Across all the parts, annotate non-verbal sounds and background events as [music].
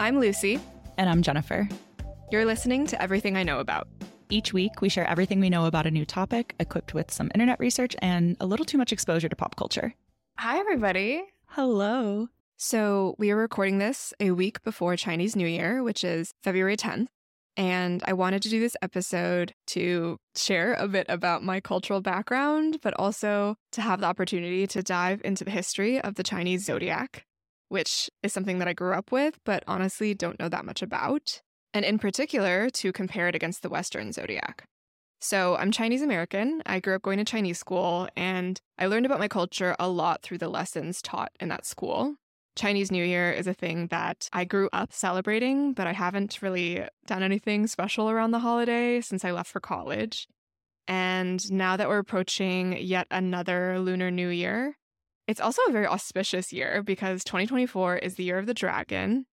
I'm Lucy. And I'm Jennifer. You're listening to Everything I Know About. Each week, we share everything we know about a new topic, equipped with some internet research and a little too much exposure to pop culture. Hi, everybody. Hello. So, we are recording this a week before Chinese New Year, which is February 10th. And I wanted to do this episode to share a bit about my cultural background, but also to have the opportunity to dive into the history of the Chinese zodiac, which is something that I grew up with, but honestly don't know that much about. And in particular, to compare it against the Western zodiac. So, I'm Chinese American. I grew up going to Chinese school, and I learned about my culture a lot through the lessons taught in that school. Chinese New Year is a thing that I grew up celebrating, but I haven't really done anything special around the holiday since I left for college. And now that we're approaching yet another Lunar New Year, it's also a very auspicious year because 2024 is the year of the dragon.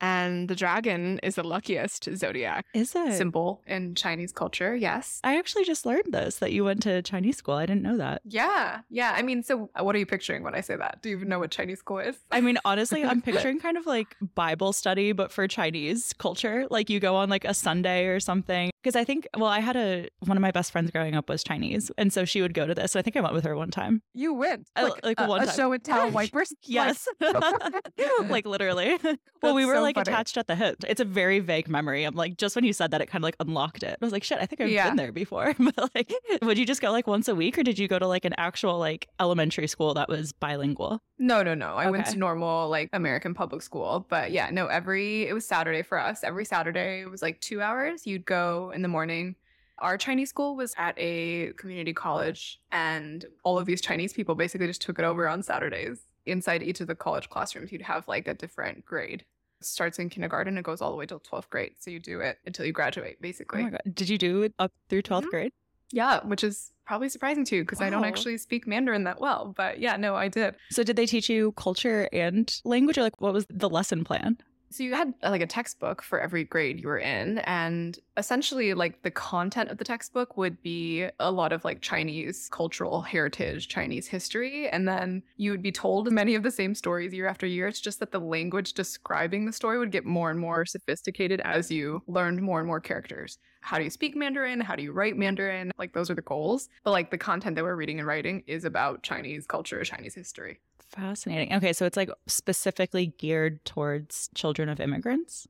And the dragon is the luckiest zodiac Is it? symbol in Chinese culture. Yes. I actually just learned this that you went to Chinese school. I didn't know that. Yeah. Yeah. I mean, so what are you picturing when I say that? Do you even know what Chinese school is? I mean, honestly, I'm [laughs] picturing kind of like Bible study, but for Chinese culture. Like you go on like a Sunday or something. Because I think, well, I had a one of my best friends growing up was Chinese, and so she would go to this. I think I went with her one time. You went. Uh, I- like a, one a time. show and tell [laughs] white person. Yes, [laughs] like literally. [laughs] well, we were so like funny. attached at the hip. It's a very vague memory. I'm like, just when you said that, it kind of like unlocked it. I was like, shit, I think I've Yeah. been there before. but like, would you just go like once a week, or did you go to like an actual like elementary school that was bilingual? No, no, no. I went to normal like American public school, but yeah, no. Every it was Saturday for us. Every Saturday it was like two hours. You'd go in the morning. Our Chinese school was at a community college, and all of these Chinese people basically just took it over on Saturdays. Inside each of the college classrooms, you'd have like a different grade. It starts in kindergarten, it goes all the way till 12th grade. So you do it until you graduate, Oh basically. my god, did you do it up through 12th Mhm. grade? Yeah, which is probably surprising to you because I don't actually speak Mandarin that well. But yeah, no, I did. So did they teach you culture and language, or like what was the lesson plan? So you had uh, like a textbook for every grade you were in, and essentially, like the content of the textbook would be a lot of like Chinese cultural heritage, Chinese history, and then you would be told many of the same stories year after year. It's just that the language describing the story would get more and more sophisticated as you learned more and more characters. How do you speak Mandarin? How do you write Mandarin? Like those are the goals. But like the content that we're reading and writing is about Chinese culture, Chinese history. Fascinating. Okay, so it's like specifically geared towards children of immigrants.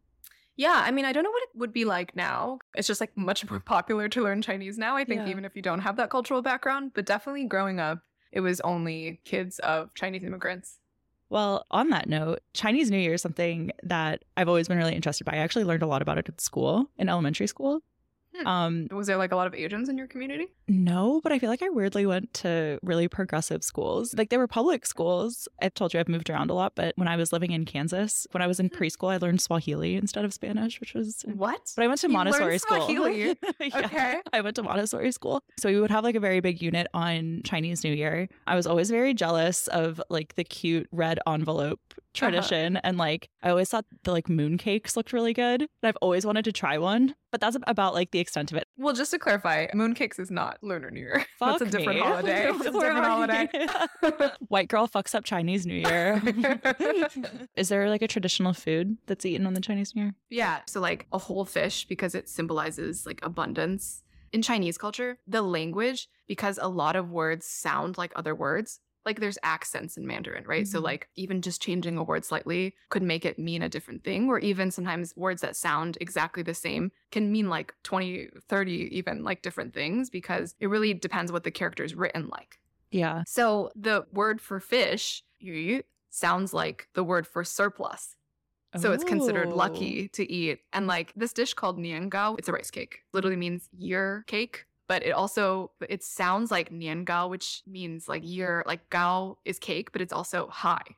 Yeah, I mean, I don't know what it would be like now. It's just like much more mm-hmm. popular to learn Chinese now, I think, Yeah. even if you don't have that cultural background. But definitely growing up, it was only kids of Chinese immigrants. Well, on that note, Chinese New Year is something that I've always been really interested by. I actually learned a lot about it at school, in elementary school. Hmm. Um, Was there like a lot of Asians in your community? no, but I feel like I weirdly went to really progressive schools. Like they were public schools. I've told you I've moved around a lot, but when I was living in Kansas, when I was in Hmm. preschool, I learned Swahili instead of Spanish, which was What? But I went to You Montessori school. Swahili? [laughs] Yeah, Okay. I went to Montessori school. So we would have like a very big unit on Chinese New Year. I was always very jealous of like the cute red envelope Uh-huh. tradition. And like I always thought the like moon cakes looked really good. And I've always wanted to try one. But that's about like the extent of it. Well, just to clarify, mooncakes is not Lunar New Year. [laughs] That's a different me. holiday. [laughs] It's a different holiday. [laughs] White girl fucks up Chinese New Year. Is there like a traditional food that's eaten on the Chinese New Year? Yeah. So, like a whole fish because it symbolizes like abundance. In Chinese culture, the language, because a lot of words sound like other words, like there's accents in Mandarin, right? So, Mhm. like even just changing a word slightly could make it mean a different thing, or even sometimes words that sound exactly the same can mean like 20, 30, even like different things because it really depends what the character is written like. Yeah. So, the word for fish yu, sounds like the word for surplus. So it's considered Oh. lucky to eat. And like this dish called niangao, it's a rice cake. Literally means year cake. But it also it sounds like niangao, which means like year, like gao is cake, but it's also high.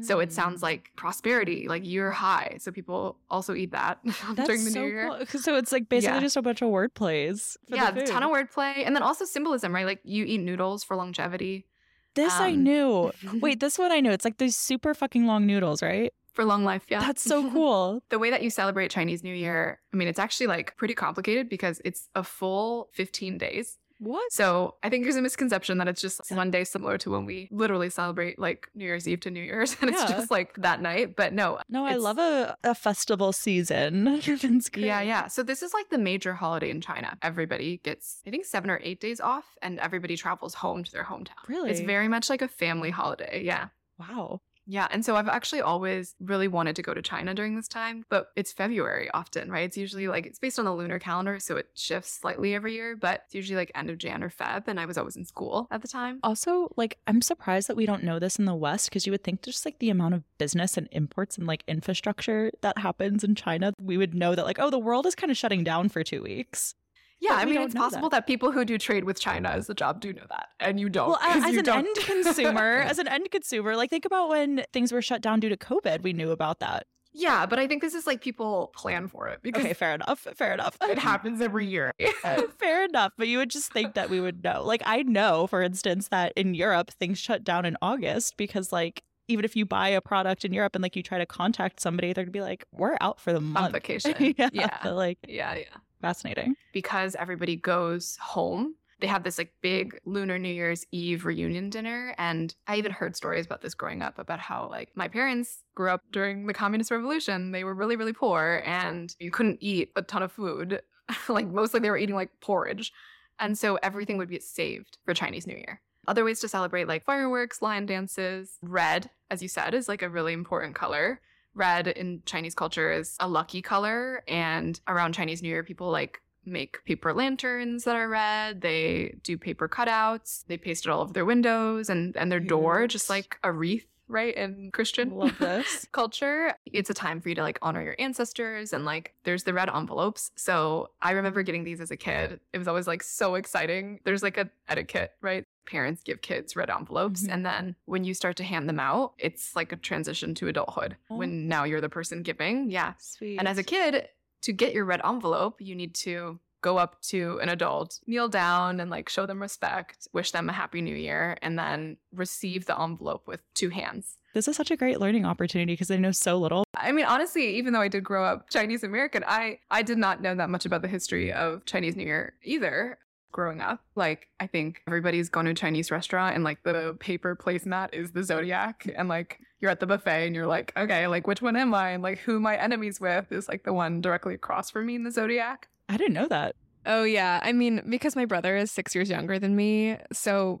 So it sounds Mm. like prosperity, like year high. So people also eat that [laughs] during the so new year. cool. So it's like basically Yeah. just a bunch of word plays. for the Yeah, a ton of wordplay. And then also symbolism, right? Like you eat noodles for longevity. This I Um, knew. [laughs] Wait, this one I knew. It's like these super fucking long noodles, right? For long life, yeah. That's so [laughs] cool. the way that you celebrate Chinese New Year, I mean, it's actually like pretty complicated because it's a full 15 days. What? So I think there's a misconception that it's just one day similar to when we literally celebrate like New Year's Eve to New Year's [laughs] and it's just like that night. But no. No, I love a, a festival season. [laughs] Yeah, yeah. So this is like the major holiday in China. Everybody gets, I think, seven or eight days off, and everybody travels home to their hometown. Really? It's very much like a family holiday. Yeah. Wow. Yeah. And so I've actually always really wanted to go to China during this time, but it's February often, right? It's usually like it's based on the lunar calendar, so it shifts slightly every year, but it's usually like end of Jan or Feb. And I was always in school at the time. Also, like, I'm surprised that we don't know this in the West because you would think just like the amount of business and imports and like infrastructure that happens in China, we would know that, like, oh, the world is kind of shutting down for two weeks. Yeah, I mean, it's possible that. people who do trade with China as a job do know that, and you don't. Well, as an don't. end [laughs] consumer, as an end consumer, like, think about when things were shut down due to COVID. We knew about that. yeah, but I think this is like people plan for it because Okay, fair enough. Fair enough. it happens every year. [laughs] Fair enough, but you would just think that we would know. Like I know, for instance, that in Europe things shut down in August because like even if you buy a product in Europe and like you try to contact somebody, they're gonna be like, "We're out for the month." On vacation. [laughs] yeah, Yeah. like yeah, yeah. Fascinating. because everybody goes home. They have this like big lunar New Year's Eve reunion dinner. And I even heard stories about this growing up about how like my parents grew up during the communist revolution. They were really, really poor and you couldn't eat a ton of food. [laughs] like mostly they were eating like porridge. And so everything would be saved for Chinese New Year. Other ways to celebrate like fireworks, lion dances, red, as you said, is like a really important color. Red in Chinese culture is a lucky color. And around Chinese New Year, people like make paper lanterns that are red. They do paper cutouts. They paste it all over their windows and, and their door, just like a wreath, right? In Christian Love this. [laughs] culture. It's a time for you to like honor your ancestors and like there's the red envelopes. So I remember getting these as a kid. It was always like so exciting. There's like a etiquette, right? Parents give kids red envelopes Mhm. and then when you start to hand them out, it's like a transition to adulthood. Oh. When now you're the person giving. Yeah. Sweet. And as a kid, to get your red envelope, you need to go up to an adult, kneel down and like show them respect, wish them a happy new year, and then receive the envelope with two hands. this is such a great learning opportunity because I know so little. I mean, honestly, even though I did grow up Chinese American, I I did not know that much about the history of Chinese New Year either. Growing up, like I think everybody's gone to a Chinese restaurant and like the paper placemat is the zodiac, and like you're at the buffet and you're like, okay, like which one am I, and like who my enemies with is like the one directly across from me in the zodiac. I didn't know that. Oh, yeah. I mean, because my brother is six years younger than me. So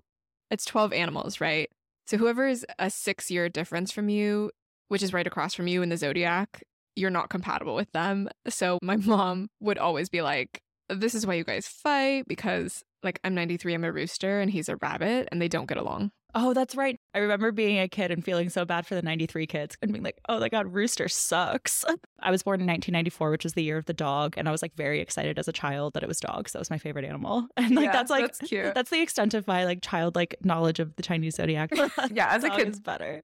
it's 12 animals, right? So whoever is a six year difference from you, which is right across from you in the zodiac, you're not compatible with them. So my [laughs] mom would always be like, this is why you guys fight because, like, I'm 93, I'm a rooster, and he's a rabbit, and they don't get along. Oh, that's right. I remember being a kid and feeling so bad for the 93 kids and being like, oh my God, Rooster sucks. [laughs] I was born in 1994, which was the year of the dog. And I was like very excited as a child that it was dogs. That was my favorite animal. [laughs] And like, Yeah, that's like, that's cute. That's the extent of my like childlike knowledge of the Chinese zodiac. [laughs] Yeah, as a kid, is better.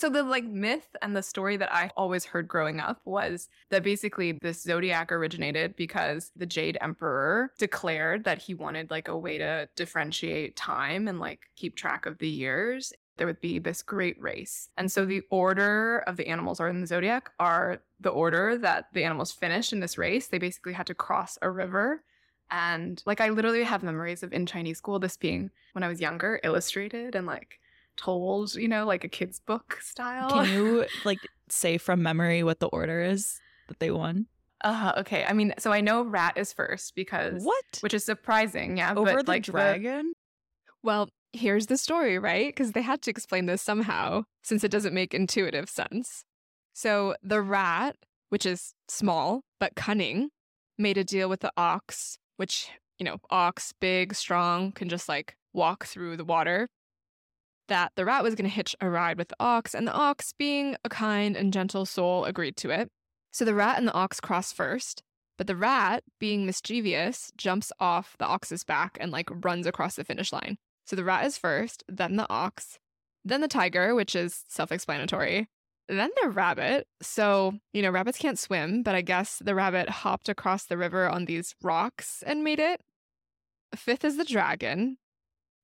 So the like myth and the story that I always heard growing up was that basically this zodiac originated because the Jade Emperor declared that he wanted like a way to differentiate time and like keep track of the years. There would be this great race. And so the order of the animals are in the zodiac are the order that the animals finished in this race. They basically had to cross a river. And like I literally have memories of in Chinese school this being when I was younger, illustrated and like told, you know, like a kid's book style. Can you [laughs] like say from memory what the order is that they won? Uh, okay. I mean, so I know rat is first because What? which is surprising, yeah. Over but the like dragon? Well, here's the story, right? Because they had to explain this somehow, since it doesn't make intuitive sense. So the rat, which is small but cunning, made a deal with the ox, which, you know, ox, big, strong, can just like walk through the water. That the rat was going to hitch a ride with the ox, and the ox, being a kind and gentle soul, agreed to it. So the rat and the ox cross first, but the rat, being mischievous, jumps off the ox's back and like runs across the finish line. So the rat is first, then the ox, then the tiger, which is self explanatory, then the rabbit. So, you know, rabbits can't swim, but I guess the rabbit hopped across the river on these rocks and made it. Fifth is the dragon,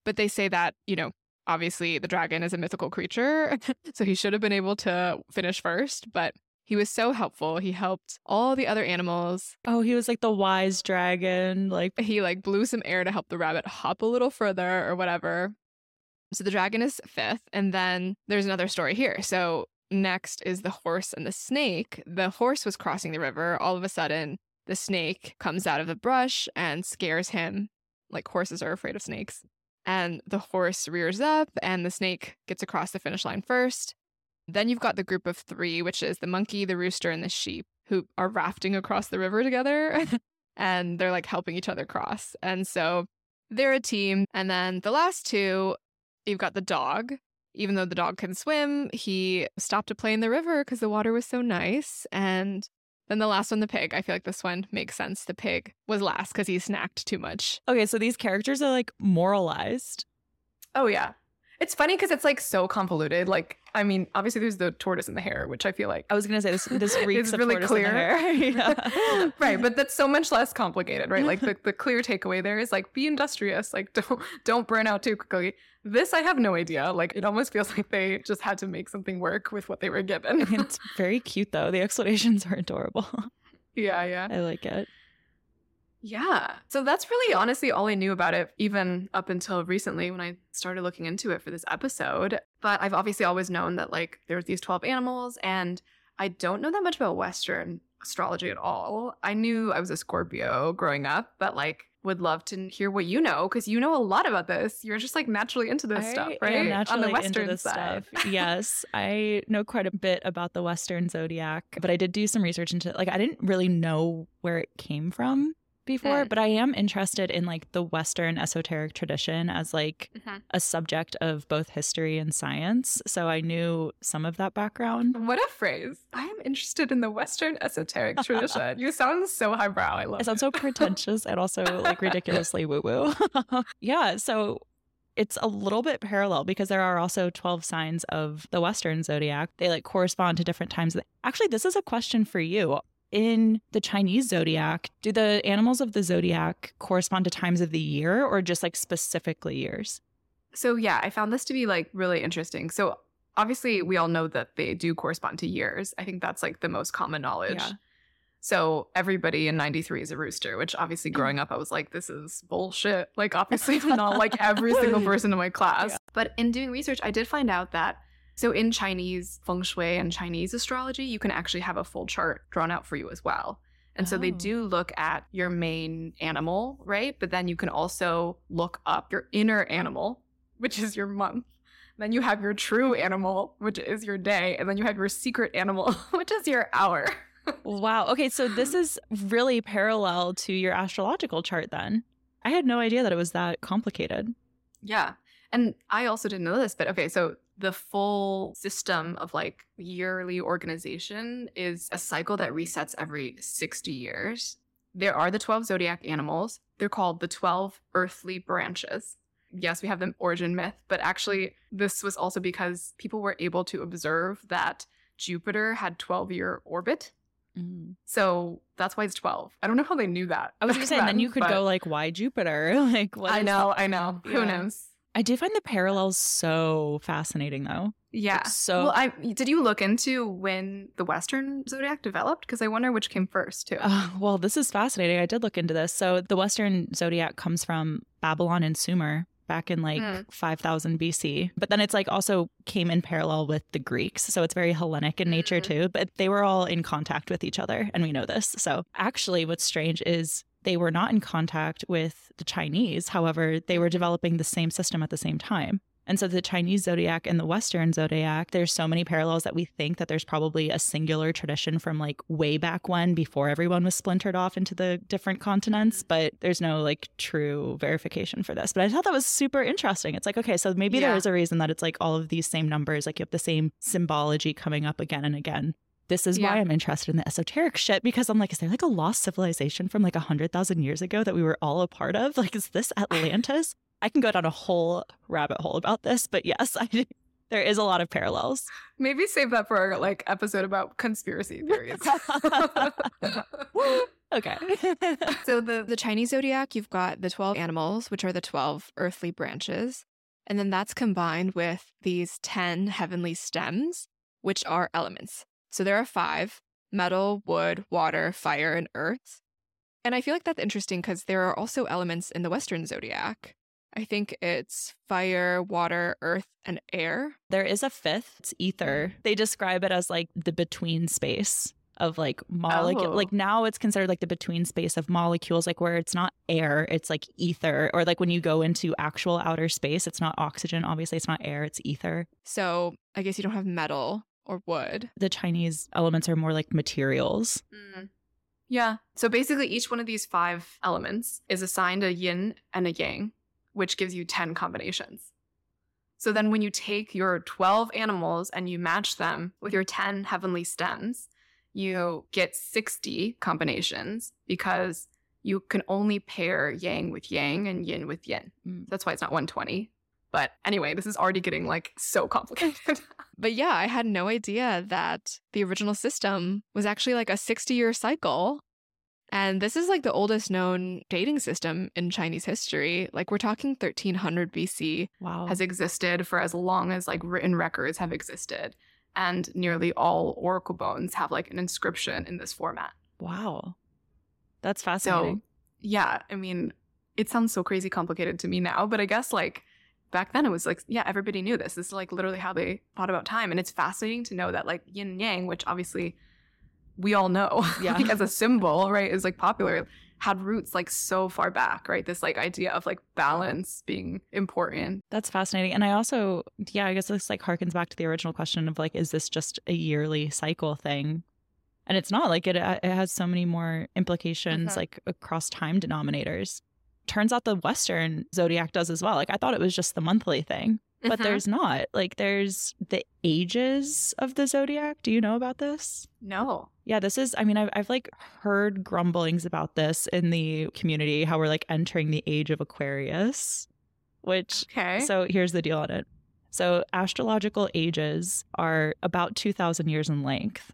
but they say that, you know, obviously the dragon is a mythical creature, [laughs] so he should have been able to finish first, but He was so helpful. He helped all the other animals. Oh, he was like the wise dragon. Like He like blew some air to help the rabbit hop a little further or whatever. So the dragon is fifth. And then there's another story here. So next is the horse and the snake. The horse was crossing the river. All of a sudden, the snake comes out of the brush and scares him. Like horses are afraid of snakes. And the horse rears up, and the snake gets across the finish line first. Then you've got the group of three, which is the monkey, the rooster, and the sheep, who are rafting across the river together. [laughs] and they're like helping each other cross. And so they're a team. And then the last two, you've got the dog. Even though the dog can swim, he stopped to play in the river because the water was so nice. And then the last one, the pig. I feel like this one makes sense. The pig was last because he snacked too much. Okay, so these characters are like moralized. Oh yeah. It's funny because it's like so convoluted. Like, I mean, obviously there's the tortoise and the hare, which I feel like I was gonna say this this [laughs] reeks It's of really tortoise in the clear. [laughs] Yeah. [laughs] right, but that's so much less complicated, right? Like the, the clear takeaway there is like be industrious, like don't don't burn out too quickly. This I have no idea. Like it almost feels like they just had to make something work with what they were given. it's very cute though. The explanations are adorable. yeah, yeah. I like it. Yeah. So that's really honestly all I knew about it, even up until recently when I started looking into it for this episode. But I've obviously always known that like there's these 12 animals, and I don't know that much about Western astrology at all. I knew I was a Scorpio growing up, but like would love to hear what you know because you know a lot about this. You're just like naturally into this I stuff, right? naturally On the Western into this side. stuff. yes, [laughs] I know quite a bit about the Western zodiac, but I did do some research into like I didn't really know where it came from before, but I am interested in like the Western esoteric tradition as like Mhm. a subject of both history and science. So I knew some of that background. What a phrase. I am interested in the Western esoteric tradition. you sound so highbrow. I love It sounds it. so pretentious and also like [laughs] ridiculously woo woo. [laughs] yeah. So it's a little bit parallel because there are also 12 signs of the Western zodiac. They like correspond to different times. Actually, this is a question for you. In the Chinese zodiac, do the animals of the zodiac correspond to times of the year or just like specifically years? So yeah, I found this to be like really interesting. So obviously we all know that they do correspond to years. I think that's like the most common knowledge. Yeah. So everybody in 93 is a rooster, which obviously growing up I was like this is bullshit. Like obviously not [laughs] like every single person in my class. Yeah. But in doing research I did find out that so in Chinese feng shui and Chinese astrology, you can actually have a full chart drawn out for you as well. And so they Oh. do look at your main animal, right? But then you can also look up your inner animal, which is your month. Then you have your true animal, which is your day. And then you have your secret animal, [laughs] which is your hour. Wow. Okay. So this is really parallel to your astrological chart then. I had no idea that it was that complicated. Yeah. And I also didn't know this, but okay, so the full system of like yearly organization is a cycle that resets every 60 years. There are the 12 zodiac animals. They're called the 12 earthly branches. Yes, we have the origin myth, but actually, this was also because people were able to observe that Jupiter had 12 year orbit. Mm-hmm. So that's why it's 12. I don't know how they knew that. I was back [laughs] gonna say, then you could go like, why Jupiter? [laughs] like, what I know, I know. Who knows? I do find the parallels so fascinating, though. Yeah. So, well, I did you look into when the Western zodiac developed? Because I wonder which came first too. uh, well, this is fascinating. I did look into this. So, the Western zodiac comes from Babylon and Sumer back in like Hmm. 5000 BC. But then it's like also came in parallel with the Greeks. So, it's very Hellenic in nature Mhm. too. But they were all in contact with each other, and we know this. So, actually, what's strange is they were not in contact with the Chinese. However, they were developing the same system at the same time. And so the Chinese zodiac and the Western zodiac, there's so many parallels that we think that there's probably a singular tradition from like way back when before everyone was splintered off into the different continents, mm-hmm. but there's no like true verification for this. But I thought that was super interesting. It's like, okay, so maybe there Yeah. is a reason that it's like all of these same numbers, like you have the same symbology coming up again and again. This is why I'm interested in the esoteric shit because I'm like, is there like a lost civilization from like a hundred thousand years ago that we were all a part of? [laughs] Like, is this Atlantis? I can go down a whole rabbit hole about this, but yes, [laughs] I, there is a lot of parallels. Maybe save that for our like episode about conspiracy theories. [laughs] Okay. So the the Chinese zodiac, you've got the 12 animals, which are the 12 earthly branches, and then that's combined with these 10 heavenly stems, which are elements. So there are five metal, wood, water, fire, and earth. And I feel like that's interesting because there are also elements in the Western zodiac. I think it's fire, water, earth, and air. There is a fifth, it's ether. They describe it as like the between space of like molecule. Oh. Like now it's considered like the between space of molecules, like where it's not air, it's like ether. Or like when you go into actual outer space, it's not oxygen. Obviously, it's not air, it's ether. So I guess you don't have metal or wood. The Chinese elements are more like materials. Mm. Yeah. So basically, each one of these five elements is assigned a yin and a yang, which gives you 10 combinations. So then, when you take your 12 animals and you match them with your 10 heavenly stems, you get 60 combinations because you can only pair yang with yang and yin with yin. Mm. That's why it's not 120. But anyway, this is already getting like so [laughs] complicated. But yeah, I had no idea that the original system was actually like a 60 year cycle. And this is like the oldest known dating system in Chinese history. Like we're talking 1300 BC Wow. has existed for as long as like written records have existed. And nearly all oracle bones have like an inscription in this format. wow. That's fascinating. So, fascinating. yeah, I mean, it sounds so crazy complicated to me now, but I guess like back then it was like, yeah, everybody knew this. This is like literally how they thought about time. And it's fascinating to know that like yin and yang, which obviously we all know [laughs] Yeah. like, as a symbol, right, is like popular, had roots like so far back, right? This like idea of like balance being important. That's fascinating. And I also, yeah, I guess this like harkens back to the original question of like, is this just a yearly cycle thing? And it's not like it, it has so many more implications Mhm. like across time denominators. Turns out the Western zodiac does as well. Like I thought it was just the monthly thing, but Mhm. there's not. Like there's the ages of the zodiac. Do you know about this? no. Yeah, this is, I mean, I've, I've like heard grumblings about this in the community, how we're like entering the age of Aquarius, which Okay. so here's the deal on it. So astrological ages are about 2000 years in length.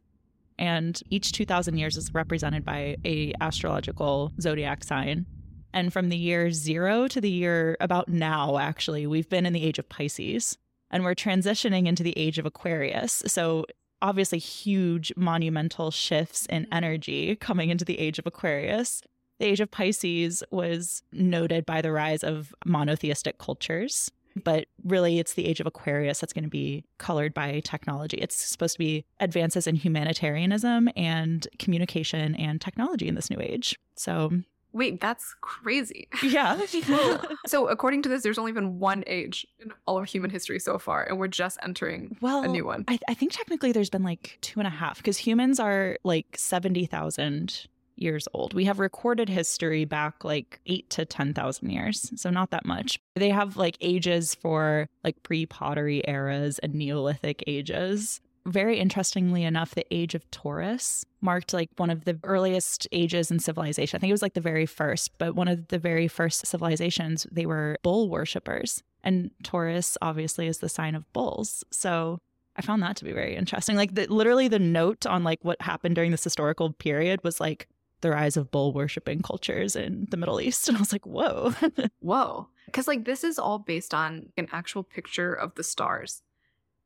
And each 2000 years is represented by a astrological zodiac sign. And from the year 0 to the year about now actually, we've been in the age of Pisces and we're transitioning into the age of Aquarius. So obviously huge monumental shifts in energy coming into the age of Aquarius. The age of Pisces was noted by the rise of monotheistic cultures, but really it's the age of Aquarius that's going to be colored by technology. It's supposed to be advances in humanitarianism and communication and technology in this new age. So, Wait, that's crazy. [laughs] yeah. [laughs] so according to this, there's only been one age in all of human history so far, and we're just entering well, a new one. I, I think technically there's been like two and a half because humans are like 70,000 years old. We have recorded history back like eight to 10,000 years. So not that much. They have like ages for like pre pottery eras and Neolithic ages. Very interestingly enough, the age of Taurus marked like one of the earliest ages in civilization. I think it was like the very first, but one of the very first civilizations, they were bull worshippers. And Taurus obviously is the sign of bulls. So I found that to be very interesting. Like the, literally the note on like what happened during this historical period was like the rise of bull worshipping cultures in the Middle East. [laughs] And I was like, whoa. [laughs] Whoa. Because, like, this is all based on an actual picture of the stars,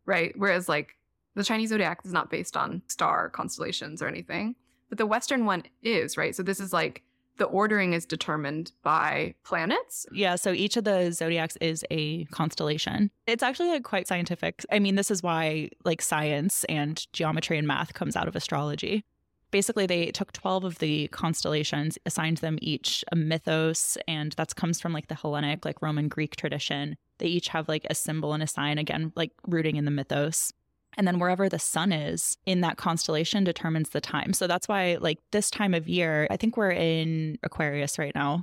right? Whereas, like, the Chinese zodiac is not based on star constellations or anything, but the Western one is, right? So, this is like the ordering is determined by planets. yeah. So each of the zodiacs is a constellation. It's actually like quite scientific. I mean, this is why like science and geometry and math comes out of astrology. Basically, they took 12 of the constellations, assigned them each a mythos, and that comes from like the Hellenic, like Roman Greek tradition. They each have like a symbol and a sign, again, like rooting in the mythos. And then wherever the sun is in that constellation determines the time. So that's why, like, this time of year, I think we're in Aquarius right now,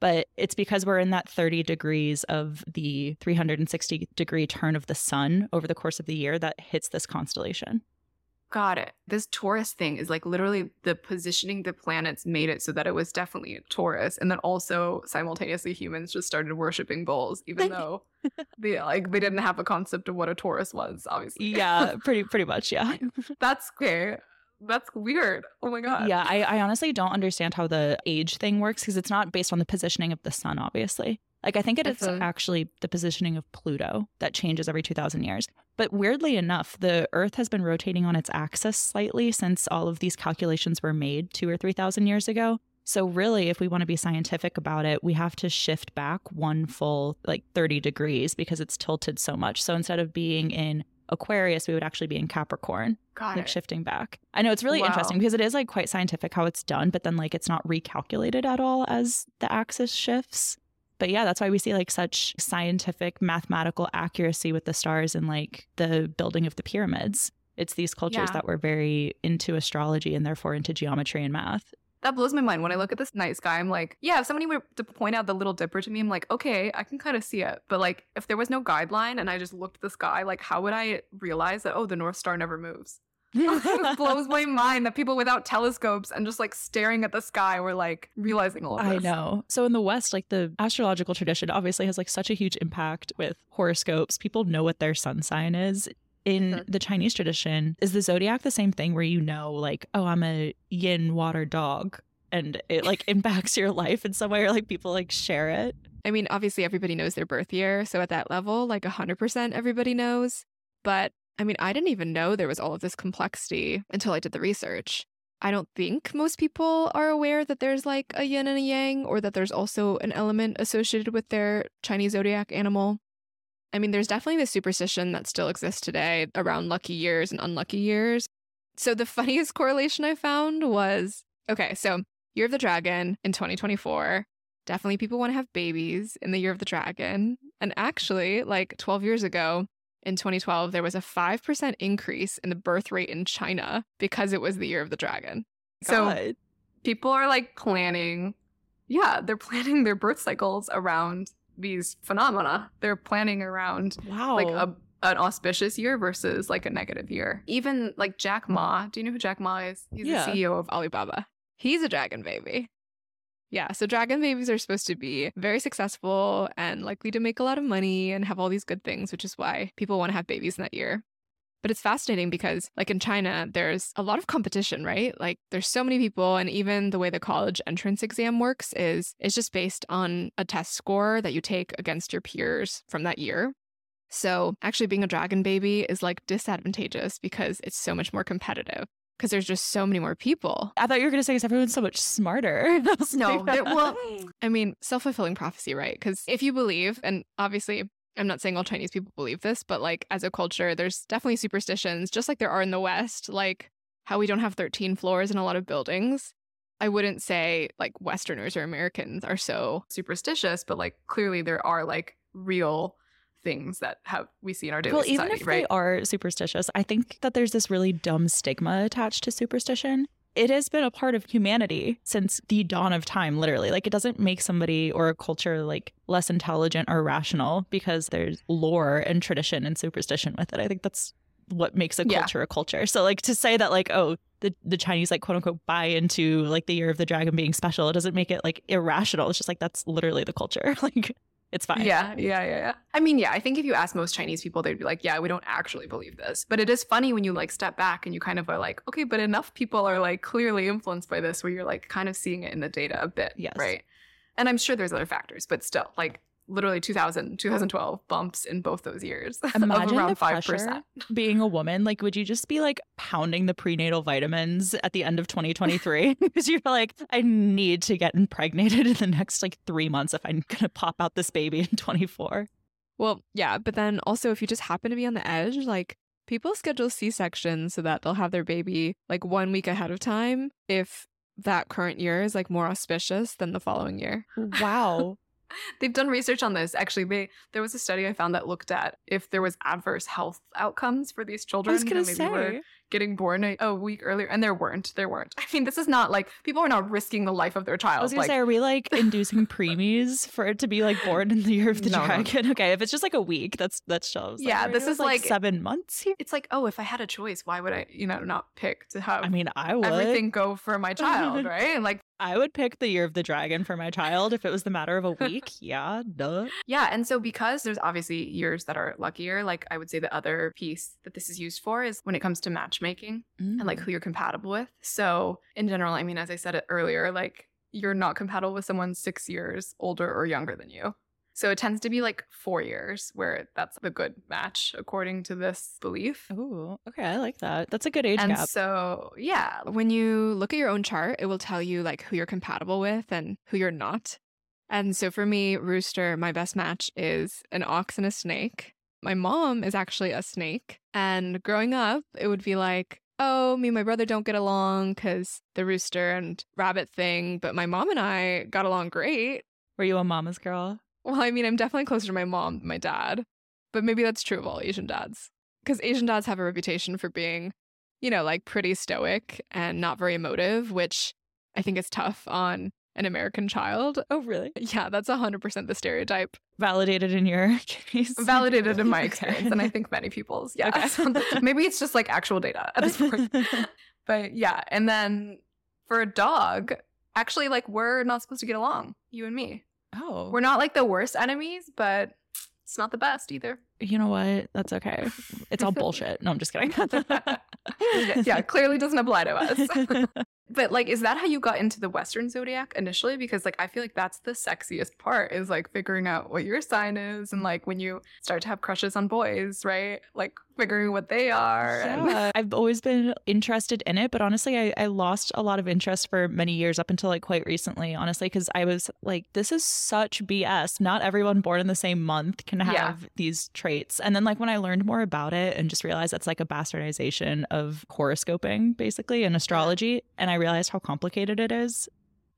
but it's because we're in that 30 degrees of the 360 degree turn of the sun over the course of the year that hits this constellation. Got it. This Taurus thing is like literally the positioning the planets made it so that it was definitely Taurus. And then also simultaneously humans just started worshiping bulls, even though [laughs] they like they didn't have a concept of what a Taurus was, obviously. Yeah, [laughs] pretty pretty much, yeah. That's scary. That's weird. Oh my god. Yeah, I, I honestly don't understand how the age thing works because it's not based on the positioning of the sun, obviously. Like, I think it is actually the positioning of Pluto that changes every 2,000 years. But weirdly enough, the Earth has been rotating on its axis slightly since all of these calculations were made two or 3,000 years ago. So, really, if we want to be scientific about it, we have to shift back one full, like 30 degrees because it's tilted so much. So, instead of being in Aquarius, we would actually be in Capricorn Got like it. shifting back. I know it's really Wow. interesting because it is like quite scientific how it's done, but then like it's not recalculated at all as the axis shifts. But yeah, that's why we see like such scientific mathematical accuracy with the stars and like the building of the pyramids. It's these cultures Yeah. that were very into astrology and therefore into geometry and math. That blows my mind. When I look at this night sky, I'm like, yeah, if somebody were to point out the little dipper to me, I'm like, okay, I can kind of see it. But like, if there was no guideline and I just looked at the sky, like, how would I realize that, oh, the North Star never moves? [laughs] it [laughs] blows my mind that people without telescopes and just like staring at the sky were like realizing all of this. I know. So in the West, like the astrological tradition obviously has like such a huge impact with horoscopes. People know what their sun sign is. In Mhm. the Chinese tradition, is the zodiac the same thing where you know, like, oh, I'm a yin water dog and it like [laughs] impacts your life in some way or like people like share it? I mean, obviously everybody knows their birth year, so at that level, like 100% everybody knows. But I mean, I didn't even know there was all of this complexity until I did the research. I don't think most people are aware that there's like a yin and a yang, or that there's also an element associated with their Chinese zodiac animal. I mean, there's definitely this superstition that still exists today around lucky years and unlucky years. So the [laughs] funniest correlation I found was okay, so Year of the Dragon in 2024 definitely people want to have babies in the year of the dragon. And actually, like 12 years ago in 2012, there was a 5% increase in the birth rate in China because it was the year of the dragon. So people are like planning, yeah, they're [laughs] planning their birth cycles around these phenomena. They're planning around wow. like a an auspicious year versus like a negative year. Even like Jack Ma. Do you know who Jack Ma is? He's Yeah. the CEO of Alibaba. He's a dragon baby. Yeah, so dragon babies are supposed to be very successful and likely to make a lot of money and have all these good things, which is why people want to have babies in that year. But it's fascinating because, like in China, there's a lot of competition, right? Like there's so many people, and even the way the college entrance exam works is it's just based on a test score that you take against your peers from that year. So actually, being a dragon baby is like disadvantageous because it's so much more competitive because there's just so many more people. I thought you were going to say 'cause everyone's so much smarter. [laughs] No, like, well, [laughs] I mean, self fulfilling prophecy, right? Because if you believe, and obviously, I'm not saying all Chinese people believe this, but like as a culture, there's definitely superstitions, just like there are in the West, like how we don't have 13 floors in a lot of buildings. I wouldn't say like Westerners or Americans are so. superstitious, but like clearly there are like real things that have we see in our daily well, society, even if right? they are superstitious, I think that there's this really dumb stigma attached to superstition. It has been a part of humanity since the dawn of time, literally. Like, it doesn't make somebody or a culture like less intelligent or rational because there's lore and tradition and superstition with it. I think that's what makes a Yeah. culture a culture. So, like, to say that, like, oh, the, the Chinese, like, quote unquote, buy into like the year of the dragon being special, it doesn't make it like irrational. It's just like that's literally the culture. [laughs] like, it's fine. Yeah, yeah, yeah, yeah. I mean, yeah, I think if you ask most Chinese people, they'd be like, yeah, we don't actually believe this. But it is funny when you like step back and you kind of are like, okay, but enough people are like clearly influenced by this where you're like kind of seeing it in the data a bit. Yes. Right. And I'm sure there's other factors, but still, like literally 2000, 2012 bumps in both those years [laughs] Imagine the around pressure 5%. being a woman, like, would you just be like pounding the prenatal vitamins at the end of 2023? Because [laughs] [laughs] you're like, I need to get impregnated in the next like three months if I'm going to pop out this baby in 24. Well, yeah, but then also if you just happen to be on the edge, like people schedule C sections so that they'll have their baby like one week ahead of time if that current year is like more auspicious than the following year. Wow. [laughs] They've done research on this. Actually, they there was a study I found that looked at if there was adverse health outcomes for these I children. was who going to maybe say. were getting born a, a week earlier, and there weren't. There weren't. [laughs] I mean, this is not like people are not risking the life of their child. I was gonna like, say, are we like [laughs] inducing preemies for it to be like born in the year of the No, no. dragon? Okay, if it's just like a week, that's that's shows. Yeah, this is like- seven months here. it's like, oh, if I had a choice, why would I, you know, not pick to have I mean, I would. everything go for my child, right? And like, I would pick the year of the dragon for my child if it was the matter of a week. [laughs] yeah, duh. yeah. And so because there's obviously years that are luckier, like I would say the other piece that this is used for is when it comes to matchmaking. and like who mm. you're compatible with. So, in general, I mean, as I said it earlier, like you're not compatible with someone six years older or younger than you. So it tends to be like four years where that's the good match according to this belief. Oh, okay. I like that. That's a good age and gap. so, yeah, When you look at your own chart, it will tell you like who you're compatible with and who you're not. And so for me, rooster, my best match is an ox and a snake. My mom is actually a snake. And growing up, it would be like, oh, me and my brother don't get along because the rooster and rabbit thing. But my mom and I got along great. Were you a mama's girl? Well, I mean, I'm definitely closer to my mom than my dad, but maybe that's true of all Asian dads. Because Asian dads have a reputation for being, you know, like pretty stoic and not very emotive, which I think is tough on an American child. Oh, really? Yeah, that's 100% the stereotype. Validated in your [laughs] case. validated in my [laughs] experience, and I think many people's. Yeah. Okay. So maybe it's just like actual data at this point. [laughs] But yeah. And then for a dog, actually, like we're not supposed to get along, you and me. Oh, We're not like the worst enemies, but it's not the best either. you know what? That's okay. It's all [laughs] bullshit. No, I'm just kidding. [laughs] [laughs] yeah, clearly doesn't apply to us. But like, is that how you got into the Western zodiac initially? Because like, I feel like that's the sexiest part is like figuring out what your sign is, and like when you start to have crushes on boys, right? Like figuring what they are. and- [laughs] I've always been interested in it, but honestly, I, I lost a lot of interest for many years up until like quite recently, honestly, because I was like, this is such BS. Not everyone born in the same month can have Yeah. these traits. And then, like, when I learned more about it and just realized that's like a bastardization of horoscoping, basically, and astrology, and I realized how complicated it is,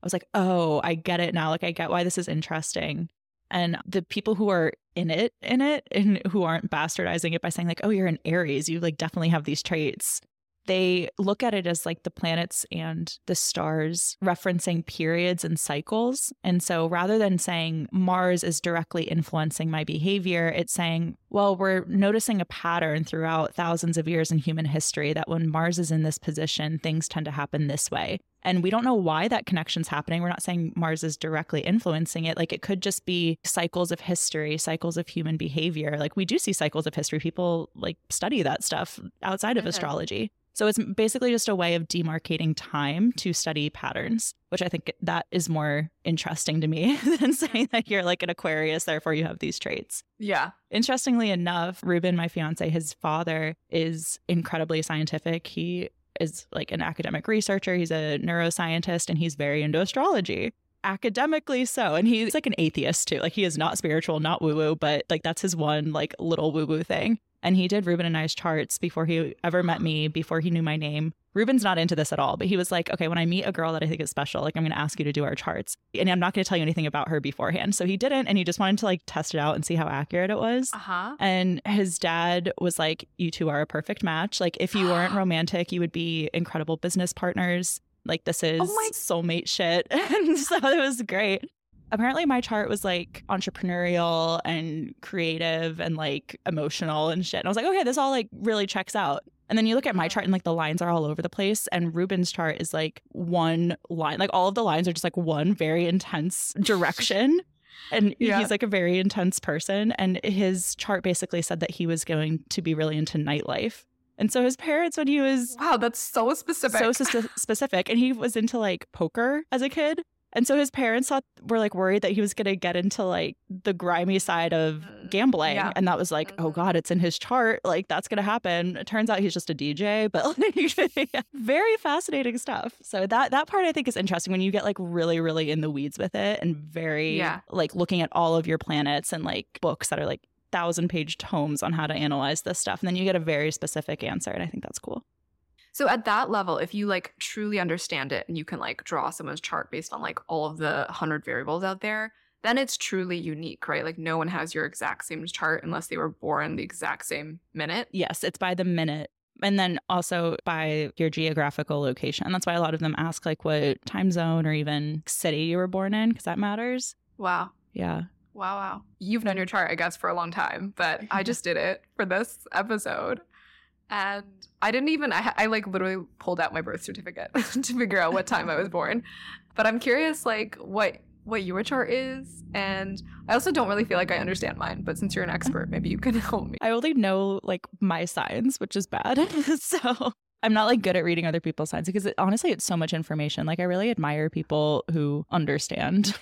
I was like, oh, I get it now. Like, I get why this is interesting. And the people who are in it, in it, and who aren't bastardizing it by saying, like, oh, you're an Aries, you like definitely have these traits. They look at it as like the planets and the stars referencing periods and cycles. And so rather than saying Mars is directly influencing my behavior, it's saying, well, we're noticing a pattern throughout thousands of years in human history that when Mars is in this position, things tend to happen this way. And we don't know why that connection's happening. We're not saying Mars is directly influencing it. Like it could just be cycles of history, cycles of human behavior. Like we do see cycles of history. People like study that stuff outside of Mhm. astrology. So it's basically just a way of demarcating time to study patterns, which I think that is more interesting to me [laughs] than saying that you're like an Aquarius, therefore you have these traits. yeah. Interestingly enough, Ruben, my fiance, his father is incredibly scientific. He is like an academic researcher, he's a neuroscientist, and he's very into astrology. Academically so. And he's like an atheist too. Like he is not spiritual, not woo woo, but like that's his one like little woo woo thing. And he did Ruben and I's charts before he ever met me, before he knew my name. Ruben's not into this at all, but he was like, okay, when I meet a girl that I think is special, like I'm going to ask you to do our charts. And I'm not going to tell you anything about her beforehand. So he didn't. And he just wanted to like test it out and see how accurate it was. Uh huh. And his dad was like, You two are a perfect match. Like, if you weren't [gasps] romantic, you would be incredible business partners. Like, this is Oh my- soulmate shit. [laughs] And so it was great. Apparently, my chart was like entrepreneurial and creative and like emotional and shit. And I was like, okay, this all like really checks out. And then you look at my chart and like the lines are all over the place. And Ruben's chart is like one line, like all of the lines are just like one very intense [laughs] direction. And Yeah. he's like a very intense person. And his chart basically said that he was going to be really into nightlife. And so his parents, when he was Wow, that's so specific. so spe- specific, and he was into like poker as a kid. And so his parents thought were like worried that he was going to get into like the grimy side of Mm, gambling. yeah. And that was like, oh Mhm. God, it's in his chart. Like that's going to happen. It turns out he's just a DJ, but [laughs] like, [laughs] very fascinating stuff. So that, that part I think is interesting when you get like really, really in the weeds with it and very Yeah. like looking at all of your planets and like books that are like thousand page tomes on how to analyze this stuff. And then you get a very specific answer. And I think that's cool. So at that level, if you like truly understand it and you can like draw someone's chart based on like all of the hundred variables out there, then it's truly unique, right? Like no one has your exact same chart unless they were born the exact same minute. Yes, it's by the minute. And then also by your geographical location. That's why a lot of them ask like what time zone or even city you were born in, because that matters. Wow. Yeah. Wow, wow. You've known your chart, I guess, for a long time, but I [laughs] just did it for this episode. And I didn't even, I, I like literally pulled out my birth certificate [laughs] to figure out what time I was born. But I'm curious, like, what what your chart is. And I also don't really feel like I understand mine, but since you're an expert, maybe you can [laughs] help me. I only know like my signs, which is bad. [laughs] so I'm not like good at reading other people's signs because it, honestly, it's so much information. Like, I really admire people who understand.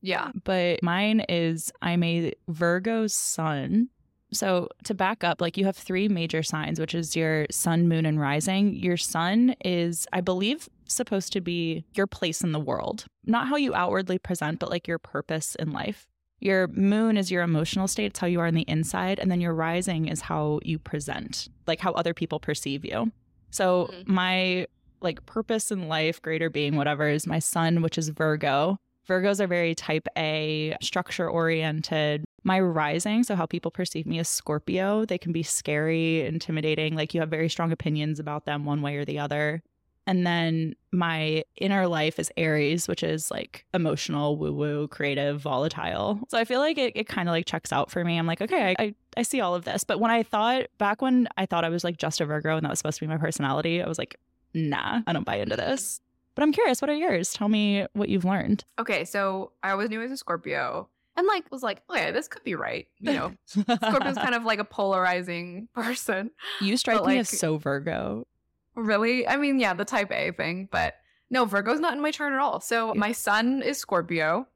Yeah. but mine is I'm a Virgo sun. So, to back up, like you have three major signs, which is your sun, moon, and rising. Your sun is, I believe, supposed to be your place in the world, not how you outwardly present, but like your purpose in life. Your moon is your emotional state, it's how you are on the inside. And then your rising is how you present, like how other people perceive you. So, Mhm. my like purpose in life, greater being, whatever, is my sun, which is Virgo. Virgos are very type A, structure oriented. My rising, so how people perceive me as Scorpio, they can be scary, intimidating. Like you have very strong opinions about them one way or the other. And then my inner life is Aries, which is like emotional, woo woo, creative, volatile. So I feel like it, it kind of like checks out for me. I'm like, okay, I, I, I see all of this. But when I thought, back when I thought I was like just a Virgo and that was supposed to be my personality, I was like, nah, I don't buy into this. But I'm curious, what are yours? Tell me what you've learned. Okay, so I always knew I was a Scorpio. And like was like, okay, this could be right. You know, [laughs] Scorpio's kind of like a polarizing [laughs] person. you strike but, me like- as so Virgo. Really? I mean, yeah, the type A thing, but no, Virgo's not in my chart at all. So my sun is Scorpio.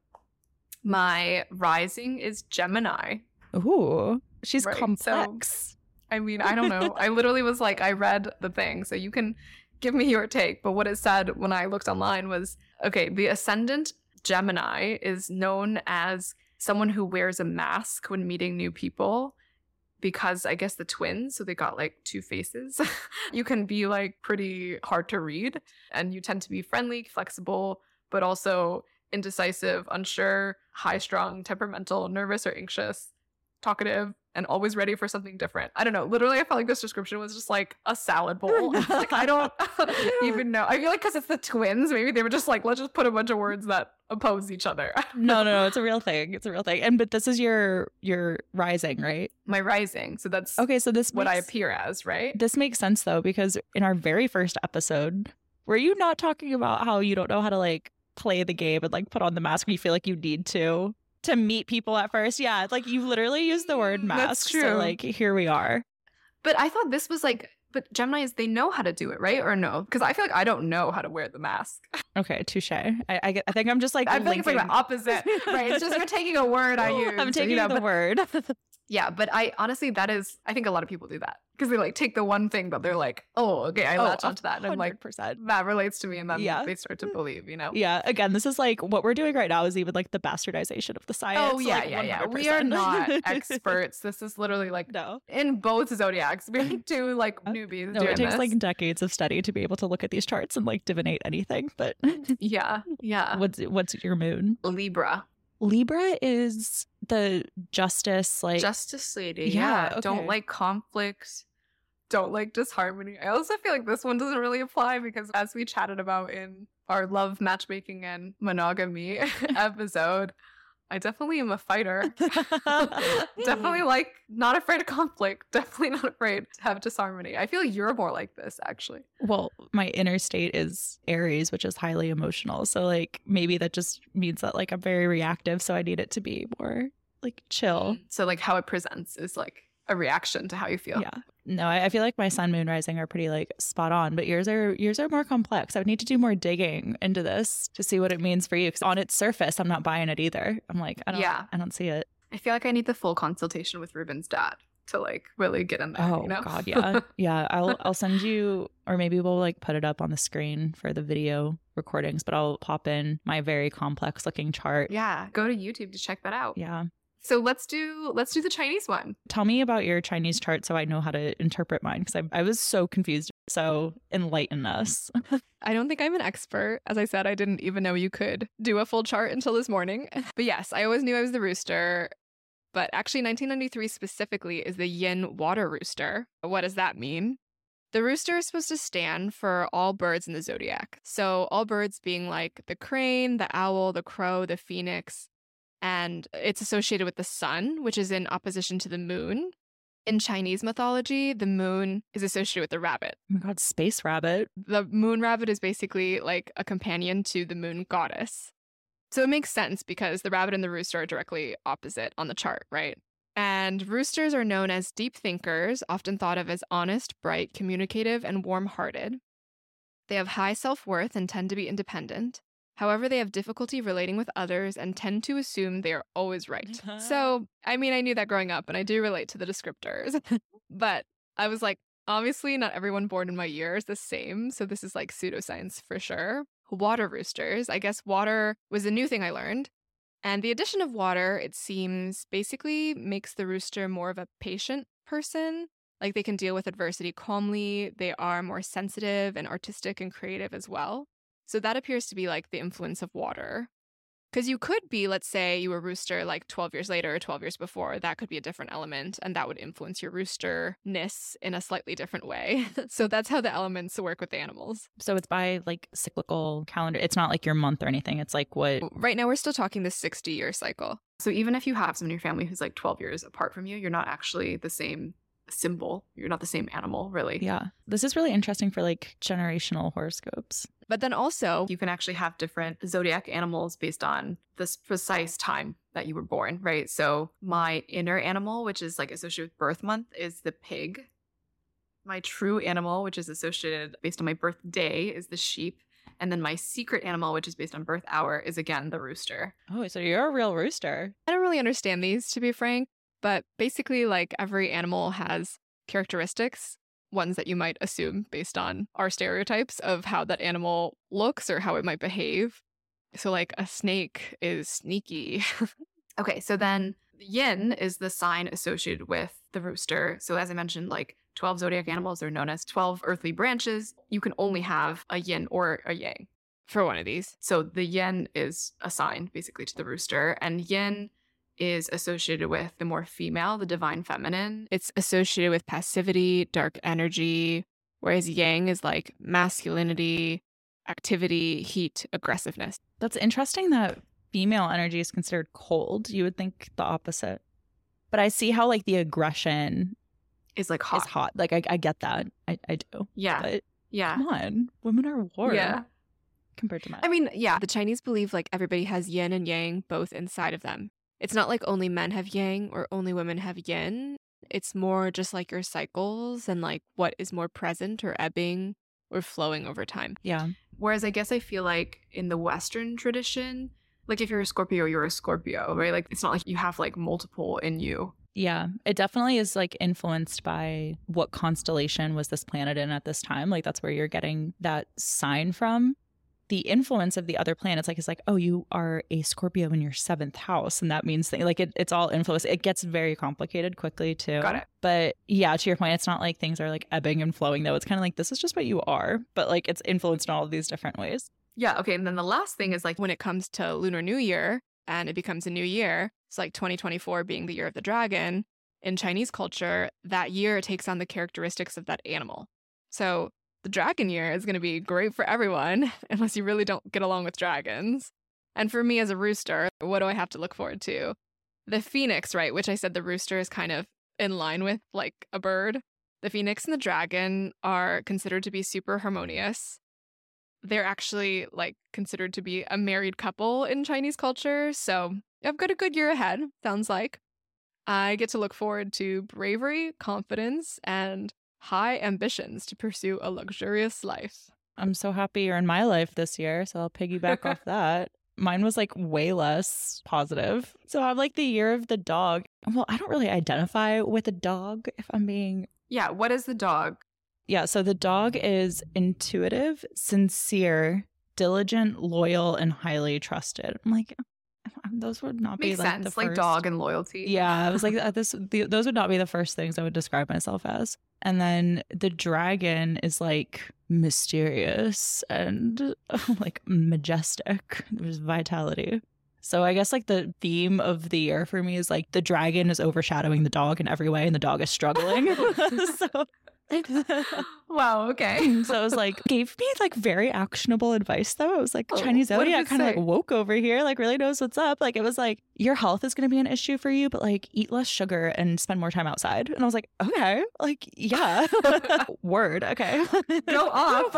My rising is Gemini. Ooh, she's Right, so- complex. I mean, [laughs] I don't know. I literally was like, I read the thing, so you can give me your take. But what it said when I looked online was okay, the ascendant Gemini is known as someone who wears a mask when meeting new people because I guess the twins, so they got like two faces. [laughs] you can be like pretty hard to read and you tend to be friendly, flexible, but also indecisive, unsure, high strung, temperamental, nervous or anxious, talkative, and always ready for something different. I don't know. Literally, I felt like this description was just like a salad bowl. [laughs] like I don't [laughs] even know. I feel like because it's the twins, maybe they were just like, let's just put a bunch of words that oppose each other. [laughs] no, no, no, it's a real thing. It's a real thing. And but this is your your rising, right? My rising. So that's Okay, so this what I appear as, right? This makes sense though because in our very first episode, were you not talking about how you don't know how to like play the game and like put on the mask when you feel like you need to to meet people at first? Yeah, like you literally use the word Mm, mask. that's So true. like here we are. But I thought this was like, but Gemini's, they know how to do it, right? Or no? Because I feel like I don't know how to wear the mask. [laughs] Okay, touche. I, I get- I think I'm just like I feel like it's like the opposite, right? It's just you're taking a word I [laughs] use. I'm taking you know, the but- word. [laughs] Yeah, but I honestly, that is, I think a lot of people do that because they like take the one thing that they're like, oh, okay, I Oh, latch onto that. And I'm like, 100%. that relates to me. And then Yeah. they start to believe, you know? Yeah, again, this is like what we're doing right now is even like the bastardization of the science. Oh, yeah, like, yeah, yeah. We are not [laughs] experts. This is literally like no. in both zodiacs. We're two [laughs] [laughs] like newbies Uh, No, doing it takes this. like decades of study to be able to look at these charts and like divinate anything. But yeah, yeah. what's what's your moon? Libra, Libra is the justice, like Justice Lady. Yeah, Yeah, don't like conflict. Don't like disharmony. I also feel like this one doesn't really apply because, as we chatted about in our love matchmaking and monogamy [laughs] [laughs] episode, I definitely am a fighter. [laughs] definitely like not afraid of conflict. [laughs] Definitely not afraid to have disharmony. I feel you're more like this actually. well, my inner state is Aries, which is highly emotional. So like maybe that just means that like I'm very reactive, so I need it to be more like chill. Mm-hmm. So like how it presents is like a reaction to how you feel. Yeah. No, I, I feel like my sun, moon, rising are pretty like spot on, but yours are yours are more complex. I would need to do more digging into this to see what it means for you. Because on its surface, I'm not buying it either. I'm like, I don't, Yeah. I don't see it. I feel like I need the full consultation with Ruben's dad to like really get in there. Oh you know? God, [laughs] yeah, yeah. I'll I'll send you, or maybe we'll like put it up on the screen for the video recordings. But I'll pop in my very complex looking chart. Yeah, go to YouTube to check that out. Yeah. So let's do let's do the Chinese one. Tell me about your Chinese chart so I know how to interpret mine because I I was so confused. So enlighten us. [laughs] I don't think I'm an expert. As I said, I didn't even know you could do a full chart until this morning. [laughs] But yes, I always knew I was the rooster. But actually, 1993 specifically is the yin water rooster. What does that mean? The rooster is supposed to stand for all birds in the zodiac. So, all birds being like the crane, the owl, the crow, the phoenix. And it's associated with the sun, which is in opposition to the moon. In Chinese mythology, the moon is associated with the rabbit Oh my God, space rabbit. the moon rabbit is basically like a companion to the moon goddess. So it makes sense because the rabbit and the rooster are directly opposite on the chart, right? And roosters are known as deep thinkers, often thought of as honest, bright, communicative, and warm hearted. They have high self worth and tend to be independent. However, they have difficulty relating with others and tend to assume they are always right. so, [laughs] I mean, I knew that growing up and I do relate to the descriptors, [laughs] but I was like, obviously, not everyone born in my year is the same. So, this is like pseudoscience for sure. Water roosters. I guess water was a new thing I learned. And the addition of water, it seems, basically makes the rooster more of a patient person. Like they can deal with adversity calmly, they are more sensitive and artistic and creative as well. So that appears to be like the influence of water. Because you could be, let's say, you were rooster like 12 years later or 12 years before. That could be a different element, and that would influence your roosterness in a slightly different way. [laughs] so that's how the elements work with animals. So it's by like cyclical calendar. It's not like your month or anything. It's like what. Right now, we're still talking the 60 year cycle. So even if you have someone in your family who's like 12 years apart from you, you're not actually the same symbol. You're not the same animal, really. Yeah. This is really interesting for like generational horoscopes. But then also, you can actually have different zodiac animals based on this precise time that you were born, right? So my inner animal, which is like associated with birth month, is the pig. My true animal, which is associated based on my birthday, is the sheep. And then my secret animal, which is based on birth hour, is again the rooster. Oh, so you're a real rooster. I don't really understand these, to be frank. But basically, like every animal has characteristics, ones that you might assume based on our stereotypes of how that animal looks or how it might behave. So, like a snake is sneaky. [laughs] okay, so then the yin is the sign associated with the rooster. So, as I mentioned, like 12 zodiac animals are known as 12 earthly branches. You can only have a yin or a yang for one of these. So, the yin is assigned basically to the rooster, and yin is associated with the more female, the divine feminine. It's associated with passivity, dark energy, whereas yang is like masculinity, activity, heat, aggressiveness. That's interesting that female energy is considered cold. You would think the opposite. But I see how like the aggression is like hot. Is hot. Like I, I get that. I, I do. Yeah. But yeah. Come on. Women are warm. Yeah. Compared to men. I mean, yeah, the Chinese believe like everybody has yin and yang both inside of them. It's not like only men have yang or only women have yin. It's more just like your cycles and like what is more present or ebbing or flowing over time. Yeah. Whereas I guess I feel like in the Western tradition, like if you're a Scorpio, you're a Scorpio, right? Like it's not like you have like multiple in you. Yeah, it definitely is like influenced by what constellation was this planet in at this time. Like that's where you're getting that sign from the influence of the other planets like it's like oh you are a scorpio in your seventh house. And that means that, like it, it's all influence. It gets very complicated quickly too. Got it. But yeah to your point it's not like things are like ebbing and flowing though. It's kind of like this is just what you are but like it's influenced in all of these different ways. Yeah okay and then the last thing is like when it comes to lunar new year and it becomes a new year it's like 2024 being the year of the dragon in chinese culture that year takes on the characteristics of that animal. So the dragon year is going to be great for everyone, [laughs] unless you really don't get along with dragons. And for me as a rooster, what do I have to look forward to? The phoenix, right? Which I said the rooster is kind of in line with like a bird. The phoenix and the dragon are considered to be super harmonious. They're actually like considered to be a married couple in Chinese culture. So I've got a good year ahead, sounds like. I get to look forward to bravery, confidence, and high ambitions to pursue a luxurious life. I'm so happy you're in my life this year, so I'll piggyback off [laughs] that. Mine was like way less positive. So I'm like the year of the dog. Well, I don't really identify with a dog if I'm being. Yeah, what is the dog? Yeah, so the dog is intuitive, sincere, diligent, loyal, and highly trusted. I'm like, [laughs] those would not Makes be like sense, the first... like dog and loyalty. Yeah, I was like, [laughs] this. The, those would not be the first things I would describe myself as. And then the dragon is like mysterious and [laughs] like majestic. There's vitality. So I guess like the theme of the year for me is like the dragon is overshadowing the dog in every way, and the dog is struggling. so [laughs] wow. Okay. [laughs] so it was [laughs] like gave me like very actionable advice though. It was like Oh, Chinese zodiac kind of like woke over here, like really knows what's up. Like it was like your health is going to be an issue for you, but like eat less sugar and spend more time outside. And I was like, okay, like yeah, word, okay, Go off.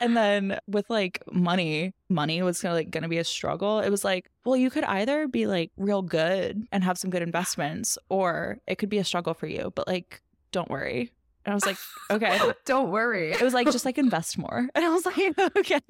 and then with like money, money was gonna like gonna be a struggle. It was like, well, you could either be like real good and have some good investments, or it could be a struggle for you. But like, don't worry. And I was like, [laughs] okay. [laughs] Don't worry. It was like just like invest more. [laughs] And I was like, okay.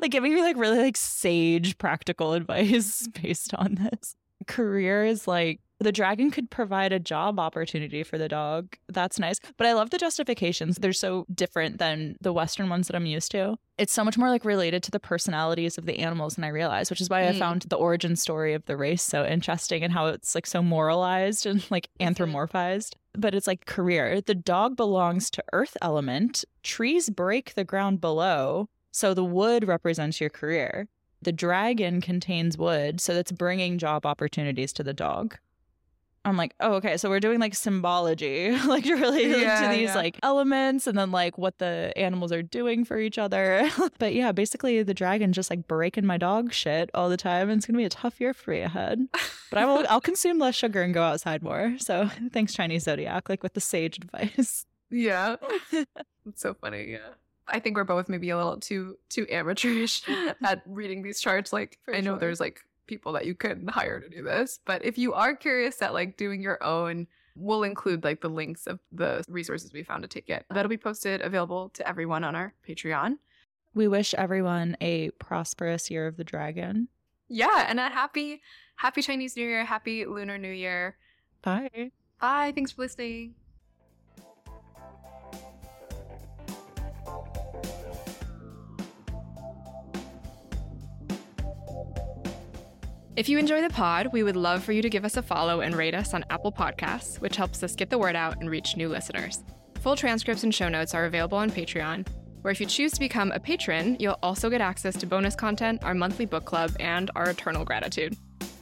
Like giving me like really like sage practical advice based on this. Career is like the dragon could provide a job opportunity for the dog. That's nice. But I love the justifications. They're so different than the Western ones that I'm used to. It's so much more like related to the personalities of the animals than I realized, which is why I Mm. found the origin story of the race so interesting and how it's like so moralized and like anthropomorphized. But it's like career. The dog belongs to earth element. Trees break the ground below. So the wood represents your career. The dragon contains wood, so that's bringing job opportunities to the dog. I'm like, oh, okay. So we're doing like symbology, [laughs] like related Yeah, to these yeah. like elements and then like what the animals are doing for each other. [laughs] but yeah, basically the dragon just like breaking my dog shit all the time. And it's gonna be a tough year for me ahead. But I will I'll consume less sugar and go outside more. So [laughs] thanks, Chinese Zodiac, like with the sage advice. Yeah. It's so funny. Yeah. I think we're both maybe a little too too amateurish at reading these charts. Like For I know sure. there's like people that you could hire to do this, but if you are curious at like doing your own, we'll include like the links of the resources we found to take it. That'll be posted available to everyone on our Patreon. We wish everyone a prosperous year of the dragon. Yeah, and a happy happy Chinese New Year, happy Lunar New Year. Bye. Bye. Thanks for listening. If you enjoy the pod, we would love for you to give us a follow and rate us on Apple Podcasts, which helps us get the word out and reach new listeners. Full transcripts and show notes are available on Patreon, where if you choose to become a patron, you'll also get access to bonus content, our monthly book club, and our eternal gratitude.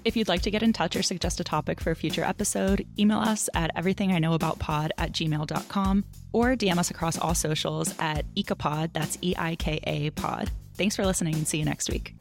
If you'd like to get in touch or suggest a topic for a future episode, email us at everythingiknowaboutpod at gmail.com or DM us across all socials at Eikapod, that's E I K A pod. Thanks for listening and see you next week.